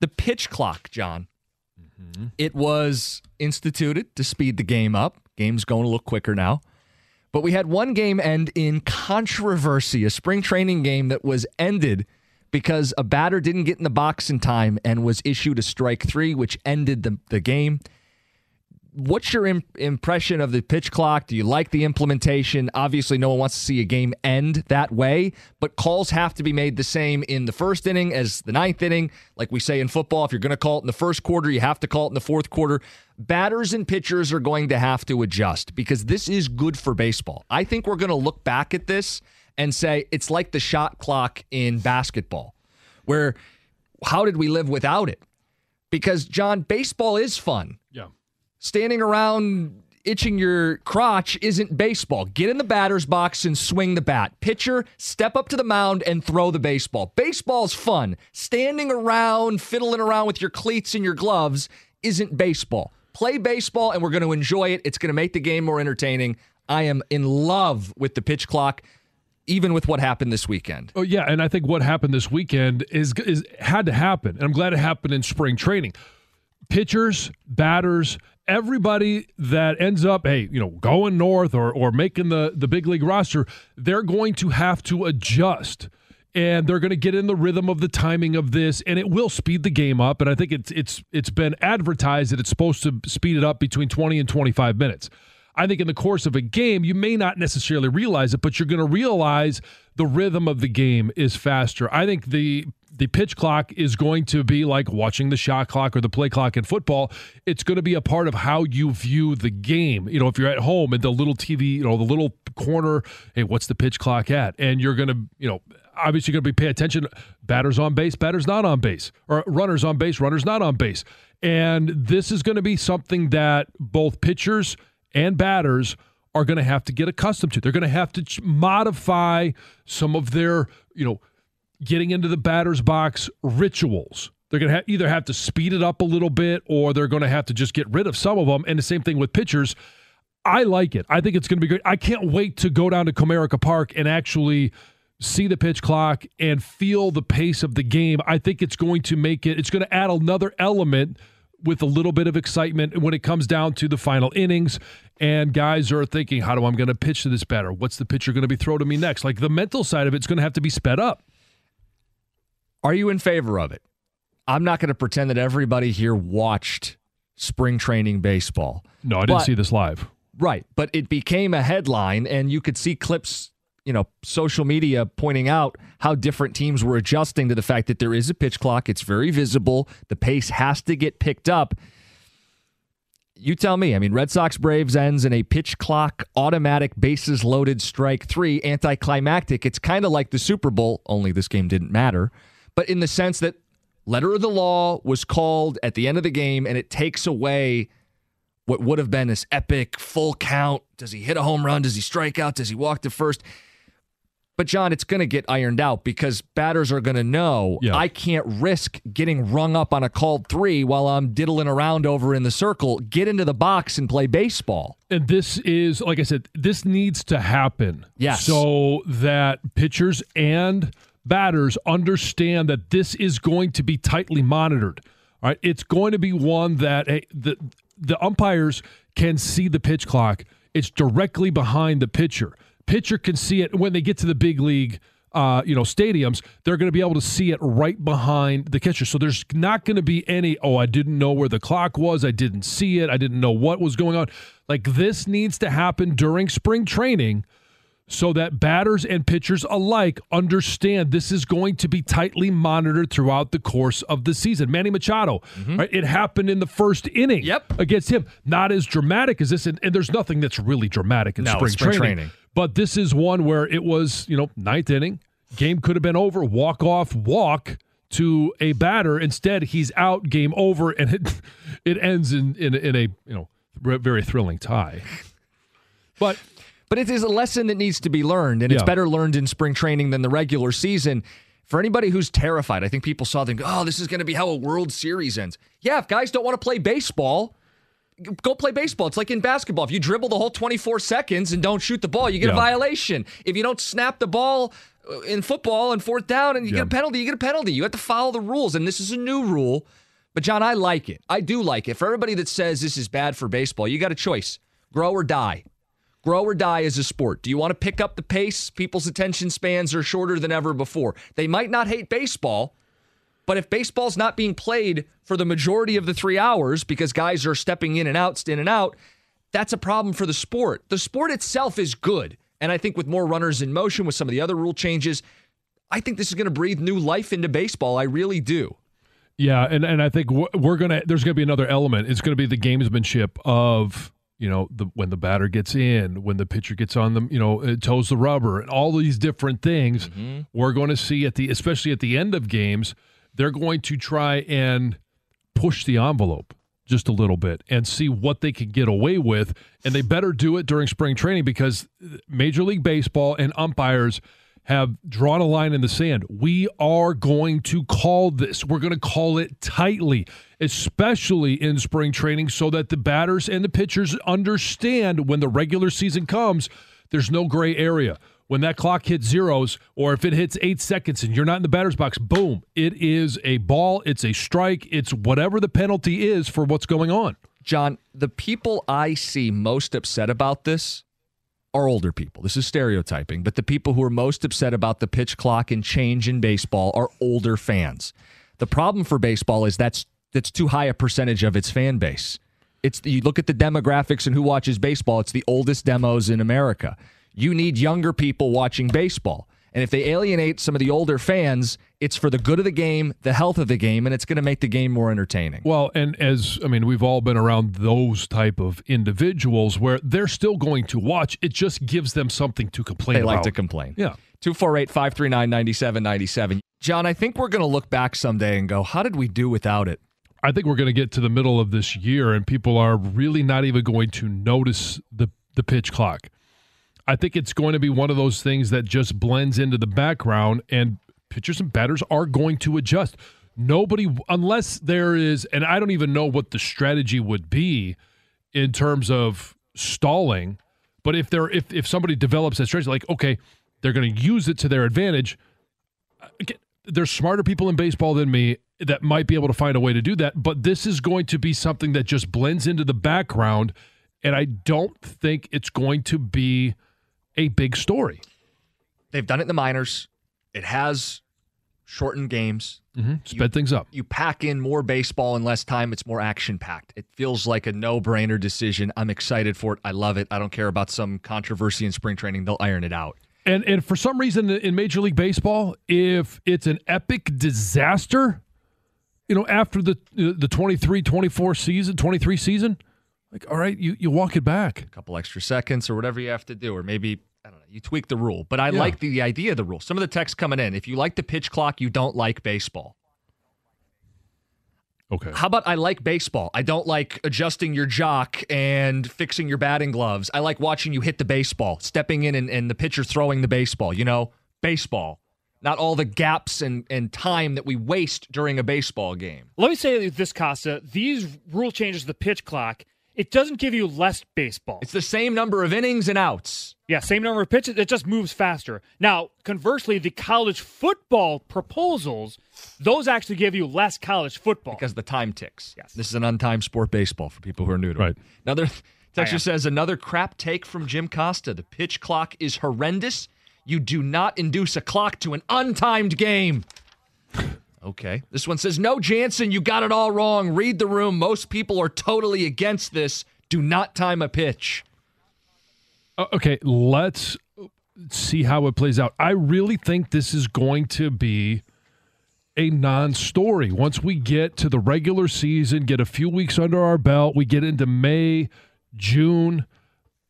The pitch clock, John. Mm-hmm. It was instituted to speed the game up. Game's going a little quicker now. But we had one game end in controversy, a spring training game that was ended because a batter didn't get in the box in time and was issued a strike three, which ended the, the game. What's your im- impression of the pitch clock? Do you like the implementation? Obviously, no one wants to see a game end that way, but calls have to be made the same in the first inning as the ninth inning. Like we say in football, if you're going to call it in the first quarter, you have to call it in the fourth quarter. Batters and pitchers are going to have to adjust because this is good for baseball. I think we're going to look back at this and say it's like the shot clock in basketball, where how did we live without it? Because, John, baseball is fun Yeah. Standing around itching your crotch isn't baseball. Get in the batter's box and swing the bat. Pitcher, step up to the mound and throw the baseball. Baseball's fun. Standing around, fiddling around with your cleats and your gloves isn't baseball. Play baseball and we're going to enjoy it. It's going to make the game more entertaining. I am in love with the pitch clock, even with what happened this weekend. Oh yeah, and I think what happened this weekend is is had to happen, and I'm glad it happened in spring training. Pitchers, batters, everybody that ends up, hey, you know, going north or or making the the big league roster, they're going to have to adjust. And they're going to get in the rhythm of the timing of this, and it will speed the game up. And I think it's it's it's been advertised that it's supposed to speed it up between 20 and 25 minutes. I think in the course of a game, you may not necessarily realize it, but you're going to realize the rhythm of the game is faster. I think the the pitch clock is going to be like watching the shot clock or the play clock in football. It's going to be a part of how you view the game. You know, if you're at home and the little TV, you know, the little corner, hey, what's the pitch clock at? And you're going to, you know, obviously going to be pay attention batters on base, batters not on base, or runners on base, runners not on base. And this is going to be something that both pitchers and batters are going to have to get accustomed to. They're going to have to modify some of their, you know, getting into the batter's box rituals. They're going to ha- either have to speed it up a little bit or they're going to have to just get rid of some of them. And the same thing with pitchers. I like it. I think it's going to be great. I can't wait to go down to Comerica Park and actually see the pitch clock and feel the pace of the game. I think it's going to make it, it's going to add another element with a little bit of excitement when it comes down to the final innings. And guys are thinking, how do I'm going to pitch to this batter? What's the pitcher going to be thrown to me next? Like the mental side of it's going to have to be sped up. Are you in favor of it? I'm not going to pretend that everybody here watched spring training baseball. No, I didn't But- see this live. Right. But it became a headline, and you could see clips, you know, social media pointing out how different teams were adjusting to the fact that there is a pitch clock. It's very visible. The pace has to get picked up. You tell me. I mean, Red Sox Braves ends in a pitch clock, automatic bases loaded strike three, anticlimactic. It's kind of like the Super Bowl, only this game didn't matter. But in the sense that letter of the law was called at the end of the game, and it takes away what would have been this epic full count. Does he hit a home run? Does he strike out? Does he walk to first? But John, it's going to get ironed out because batters are going to know Yeah. I can't risk getting rung up on a called three while I'm diddling around over in the circle. Get into the box and play baseball. And this is, like I said, this needs to happen. Yes. So that pitchers and batters understand that this is going to be tightly monitored. All right. It's going to be one that hey, the the umpires can see the pitch clock. It's directly behind the pitcher. Pitcher can see it when they get to the big league uh, you know, stadiums, they're going to be able to see it right behind the catcher. So there's not going to be any, oh, I didn't know where the clock was. I didn't see it. I didn't know what was going on. Like this needs to happen during spring training so that batters and pitchers alike understand this is going to be tightly monitored throughout the course of the season. Manny Machado, mm-hmm. right? It happened in the first inning yep. against him. Not as dramatic as this, and, and there's nothing that's really dramatic in no, spring, spring training. training. But this is one where it was, you know, ninth inning. Game could have been over. Walk off, walk to a batter. Instead, he's out. Game over, and it it ends in in, in a you know very thrilling tie. But but it is a lesson that needs to be learned, and it's better learned in spring training than the regular season. For anybody who's terrified, I think people saw them go, oh, this is going to be how a World Series ends. Yeah, if guys don't want to play baseball, go play baseball. It's like in basketball. If you dribble the whole 24 seconds and don't shoot the ball, you get a violation. If you don't snap the ball uh, in football and fourth down and you Yeah. get a penalty, you get a penalty. You have to follow the rules, and this is a new rule. But John, I like it. I do like it. For everybody that says this is bad for baseball, you got a choice: grow or die grow or die as a sport. Do you want to pick up the pace? People's attention spans are shorter than ever before. They might not hate baseball, but if baseball's not being played for the majority of the three hours because guys are stepping in and out, in and out, that's a problem for the sport. The sport itself is good. And I think with more runners in motion, with some of the other rule changes, I think this is going to breathe new life into baseball. I really do. Yeah, and, and I think we're gonna. There's gonna be another element. It's gonna be the gamesmanship of you know the when the batter gets in, when the pitcher gets on the you know it toes the rubber, and all these different things. Mm-hmm. We're going to see at the especially at the end of games, they're going to try and push the envelope just a little bit and see what they can get away with, and they better do it during spring training because uh, Major League Baseball and umpires have drawn a line in the sand. We are going to call this. We're going to call it tightly, especially in spring training, so that the batters and the pitchers understand when the regular season comes, there's no gray area. When that clock hits zeros, or if it hits eight seconds and you're not in the batter's box, boom, it is a ball, it's a strike, it's whatever the penalty is for what's going on. John, the people I see most upset about this are older people. This is stereotyping, but the people who are most upset about the pitch clock and change in baseball are older fans. The problem for baseball is that's that's too high a percentage of its fan base. It's you look at the demographics and who watches baseball, it's the oldest demos in America. You need younger people watching baseball. And if they alienate some of the older fans, it's for the good of the game, the health of the game, and it's going to make the game more entertaining. Well, and as I mean, we've all been around those type of individuals where they're still going to watch. It just gives them something to complain They about. like to complain. Yeah. 248 539 9797. John, I think we're going to look back someday and go, how did we do without it? I think we're going to get to the middle of this year and people are really not even going to notice the the pitch clock. I think it's going to be one of those things that just blends into the background and pitchers and batters are going to adjust. Nobody unless there is and I don't even know what the strategy would be in terms of stalling, but if there if if somebody develops that strategy like okay, they're going to use it to their advantage, there's smarter people in baseball than me that might be able to find a way to do that. But this is going to be something that just blends into the background. And I don't think it's going to be a big story. They've done it in the minors. It has shortened games. Mm-hmm. Sped things up. You pack in more baseball in less time. It's more action packed. It feels like a no brainer decision. I'm excited for it. I love it. I don't care about some controversy in spring training. They'll iron it out. And and for some reason in Major League Baseball, if it's an epic disaster, you know, after the the 23-24 season, 23 season, like all right, you you walk it back. A couple extra seconds or whatever you have to do, or maybe I don't know. You tweak the rule, but I Yeah. like the, the idea of the rule. Some of the text coming in. If you like the pitch clock, you don't like baseball. Okay. How about I like baseball? I don't like adjusting your jock and fixing your batting gloves. I like watching you hit the baseball, stepping in and, and the pitcher throwing the baseball. You know, baseball. Not all the gaps and, and time that we waste during a baseball game. Let me say this, Costa. These rule changes the pitch clock, it doesn't give you less baseball. It's the same number of innings and outs. yeah, same number of pitches. It just moves faster. Now, conversely, the college football proposals, those actually give you less college football. because the time ticks. Yes. This is an untimed sport baseball for people who are new to it. Right. it. Another I texture says another crap take from Jim Costa. The pitch clock is horrendous. You do not induce a clock to an untimed game. Okay. This one says, No, Jansen, you got it all wrong. Read the room. Most people are totally against this. Do not time a pitch. Uh, okay, let's see how it plays out. I really think this is going to be a non story. Once we get to the regular season, get a few weeks under our belt, we get into May, June.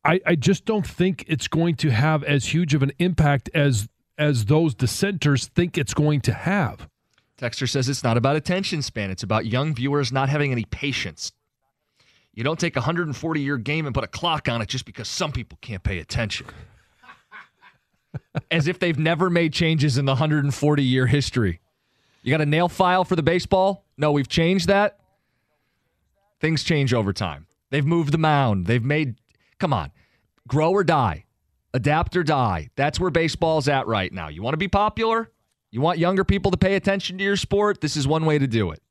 I, I just don't think it's going to have as huge of an impact as as those dissenters think it's going to have. Texter says it's not about attention span. It's about young viewers not having any patience. You don't take a 140 year game and put a clock on it just because some people can't pay attention. As if they've never made changes in the 140 year history. You got a nail file for the baseball? No, we've changed that. Things change over time. They've moved the mound. They've made, come on, grow or die, adapt or die. That's where baseball's at right now. You want to be popular? You want younger people to pay attention to your sport? This is one way to do it.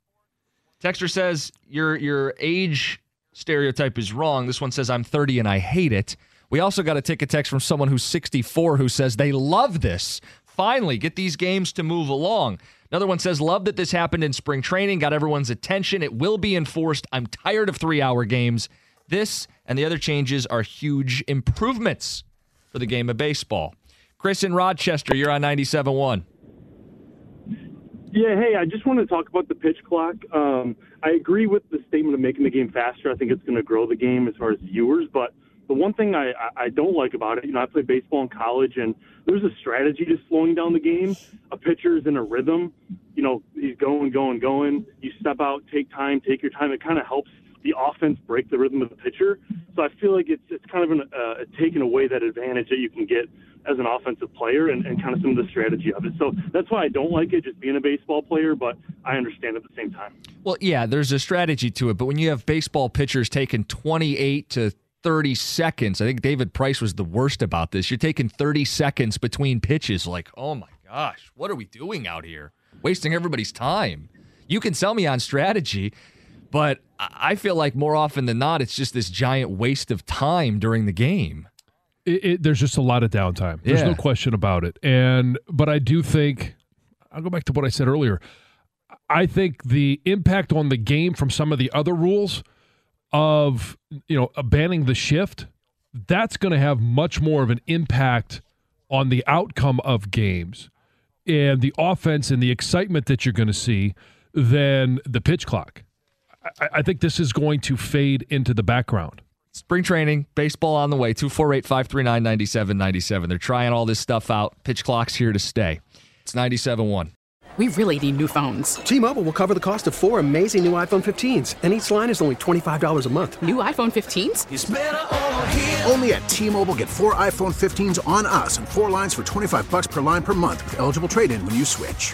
Texter says your your age stereotype is wrong. This one says I'm 30 and I hate it. We also got a ticket text from someone who's 64 who says they love this. Finally, get these games to move along. Another one says, Love that this happened in spring training, got everyone's attention. It will be enforced. I'm tired of three hour games. This and the other changes are huge improvements for the game of baseball. Chris in Rochester, you're on 97.1. Yeah, hey, I just want to talk about the pitch clock. Um, I agree with the statement of making the game faster. I think it's going to grow the game as far as viewers. But the one thing I, I don't like about it, you know, I played baseball in college, and there's a strategy to slowing down the game. A pitcher is in a rhythm. You know, he's going, going, going. You step out, take time, take your time. It kind of helps the offense break the rhythm of the pitcher. So I feel like it's it's kind of an, uh, taking away that advantage that you can get as an offensive player and, and kind of some of the strategy of it. So that's why I don't like it, just being a baseball player, but I understand at the same time. Well, yeah, there's a strategy to it, but when you have baseball pitchers taking 28 to 30 seconds, I think David Price was the worst about this. You're taking 30 seconds between pitches. Like, oh my gosh, what are we doing out here? Wasting everybody's time. You can sell me on strategy, but I feel like more often than not, it's just this giant waste of time during the game. It, it, there's just a lot of downtime. There's Yeah. no question about it. And but I do think I'll go back to what I said earlier. I think the impact on the game from some of the other rules of you know banning the shift that's going to have much more of an impact on the outcome of games and the offense and the excitement that you're going to see than the pitch clock. I, I think this is going to fade into the background. Spring training, baseball on the way, 248 539 9797. They're trying all this stuff out. Pitch clock's here to stay. It's 97 1. We really need new phones. T-Mobile will cover the cost of four amazing new iPhone 15s, and each line is only $25 a month. New iPhone 15s? Only at T-Mobile get four iPhone 15s on us and four lines for 25 bucks per line per month with eligible trade-in when you switch.